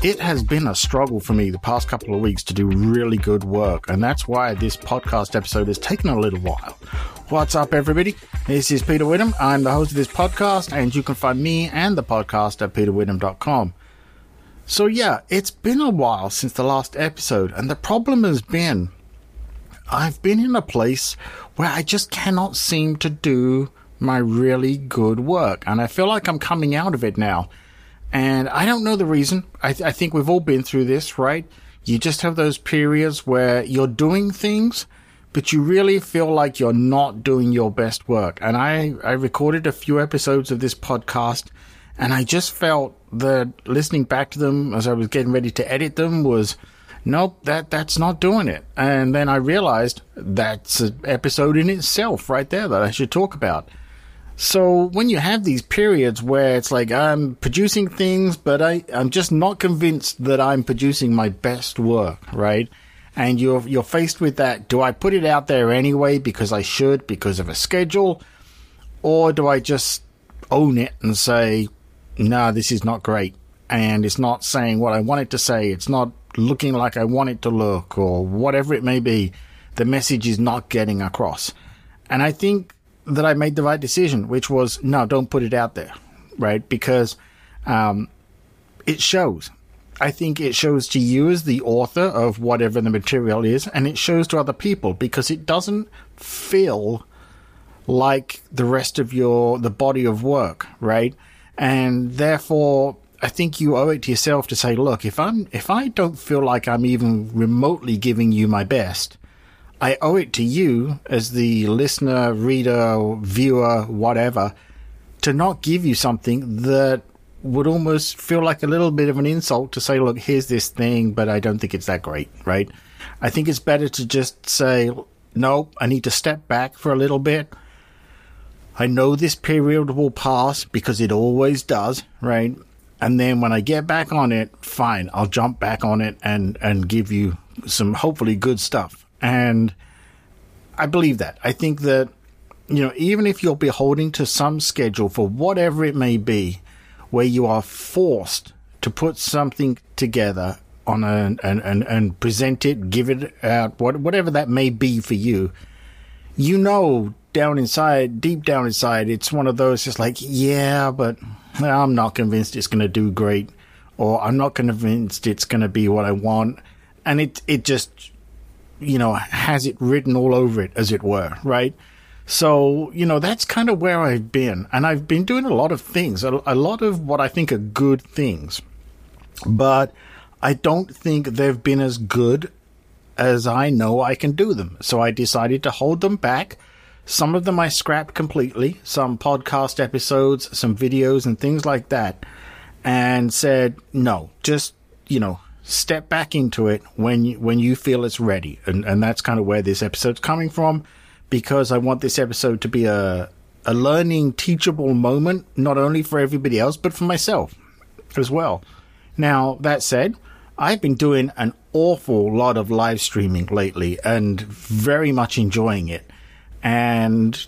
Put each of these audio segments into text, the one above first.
It has been a struggle for me the past couple of weeks to do really good work, and that's why this podcast episode has taken a little while. What's up, everybody? This is Peter Witham. I'm the host of this podcast, and you can find me and the podcast at peterwitham.com. So, yeah, it's been a while since the last episode, and the problem has been I've been in a place where I just cannot seem to do my really good work, and I feel like I'm coming out of it now. And I don't know the reason. I, th- I think we've all been through this, right? You just have those periods where you're doing things, but you really feel like you're not doing your best work. And I, I recorded a few episodes of this podcast and I just felt that listening back to them as I was getting ready to edit them was, nope, that, that's not doing it. And then I realized that's an episode in itself right there that I should talk about. So when you have these periods where it's like I'm producing things, but I, I'm just not convinced that I'm producing my best work, right? And you're you're faced with that. Do I put it out there anyway because I should because of a schedule, or do I just own it and say, "No, nah, this is not great," and it's not saying what I want it to say. It's not looking like I want it to look, or whatever it may be. The message is not getting across, and I think that I made the right decision, which was no, don't put it out there, right? Because um, it shows. I think it shows to you as the author of whatever the material is, and it shows to other people because it doesn't feel like the rest of your the body of work, right? And therefore, I think you owe it to yourself to say, look, if I'm if I don't feel like I'm even remotely giving you my best, I owe it to you as the listener, reader, viewer, whatever, to not give you something that would almost feel like a little bit of an insult to say, look, here's this thing, but I don't think it's that great, right? I think it's better to just say, no, I need to step back for a little bit. I know this period will pass because it always does, right? And then when I get back on it, fine, I'll jump back on it and, and give you some hopefully good stuff. And I believe that. I think that, you know, even if you're beholden to some schedule for whatever it may be, where you are forced to put something together on a, and, and, and present it, give it out, what, whatever that may be for you, you know, down inside, deep down inside, it's one of those just like, yeah, but I'm not convinced it's going to do great, or I'm not convinced it's going to be what I want. And it, it just, you know, has it written all over it, as it were, right? So, you know, that's kind of where I've been. And I've been doing a lot of things, a, a lot of what I think are good things. But I don't think they've been as good as I know I can do them. So I decided to hold them back. Some of them I scrapped completely, some podcast episodes, some videos, and things like that, and said, no, just, you know, step back into it when you, when you feel it's ready. And, and that's kind of where this episode's coming from because I want this episode to be a, a learning, teachable moment, not only for everybody else, but for myself as well. Now, that said, I've been doing an awful lot of live streaming lately and very much enjoying it. And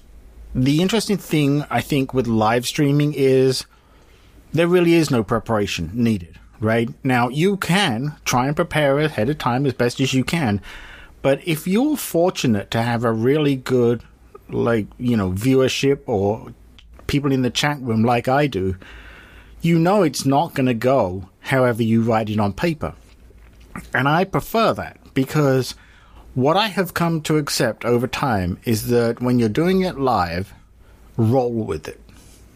the interesting thing, I think, with live streaming is there really is no preparation needed right? Now, you can try and prepare ahead of time as best as you can, but if you're fortunate to have a really good, like, you know, viewership or people in the chat room like I do, you know it's not going to go however you write it on paper. And I prefer that because what I have come to accept over time is that when you're doing it live, roll with it,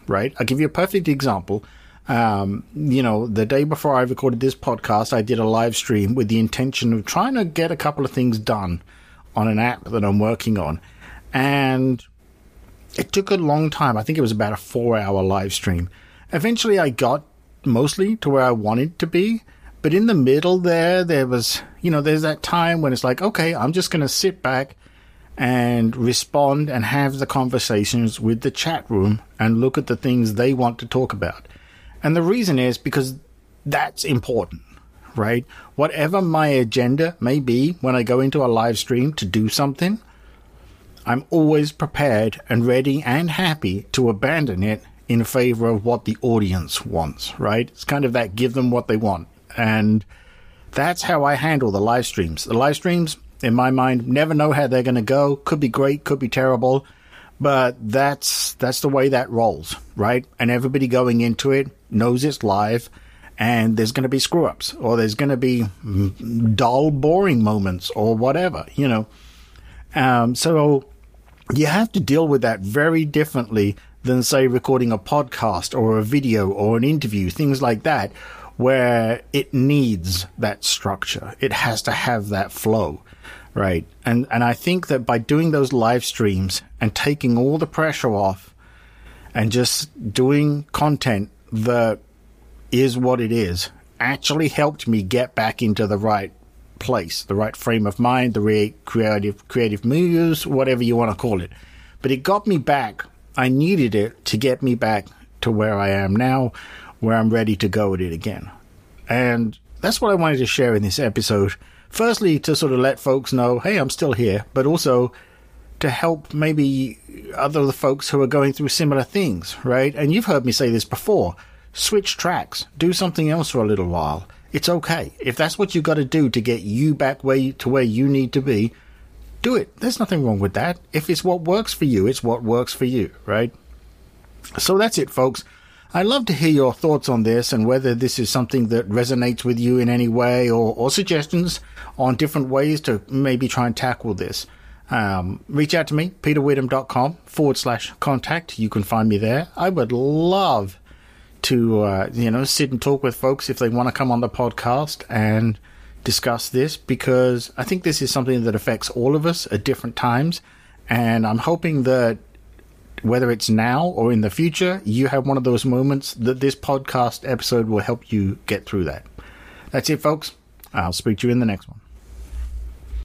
right? I'll give you a perfect example. Um, you know, the day before I recorded this podcast, I did a live stream with the intention of trying to get a couple of things done on an app that I'm working on. And it took a long time. I think it was about a four hour live stream. Eventually, I got mostly to where I wanted to be. But in the middle there, there was, you know, there's that time when it's like, okay, I'm just going to sit back and respond and have the conversations with the chat room and look at the things they want to talk about. And the reason is because that's important, right? Whatever my agenda may be when I go into a live stream to do something, I'm always prepared and ready and happy to abandon it in favor of what the audience wants, right? It's kind of that give them what they want. And that's how I handle the live streams. The live streams, in my mind, never know how they're going to go. Could be great, could be terrible, but that's that's the way that rolls, right? And everybody going into it knows it's live, and there's going to be screw ups, or there's going to be dull, boring moments, or whatever, you know. Um, so you have to deal with that very differently than, say, recording a podcast or a video or an interview, things like that, where it needs that structure. It has to have that flow, right? And, and I think that by doing those live streams and taking all the pressure off and just doing content that is what it is actually helped me get back into the right place, the right frame of mind, the right creative creative muse, whatever you want to call it. But it got me back. I needed it to get me back to where I am now, where I'm ready to go at it again. And that's what I wanted to share in this episode. Firstly, to sort of let folks know, hey, I'm still here, but also to help maybe other folks who are going through similar things, right? And you've heard me say this before. Switch tracks. Do something else for a little while. It's okay. If that's what you've got to do to get you back where you, to where you need to be, do it. There's nothing wrong with that. If it's what works for you, it's what works for you, right? So that's it, folks. I'd love to hear your thoughts on this and whether this is something that resonates with you in any way or, or suggestions on different ways to maybe try and tackle this. Um, reach out to me, peterwitham.com forward slash contact. You can find me there. I would love to uh, you know sit and talk with folks if they want to come on the podcast and discuss this because I think this is something that affects all of us at different times, and I'm hoping that whether it's now or in the future, you have one of those moments that this podcast episode will help you get through that. That's it, folks. I'll speak to you in the next one.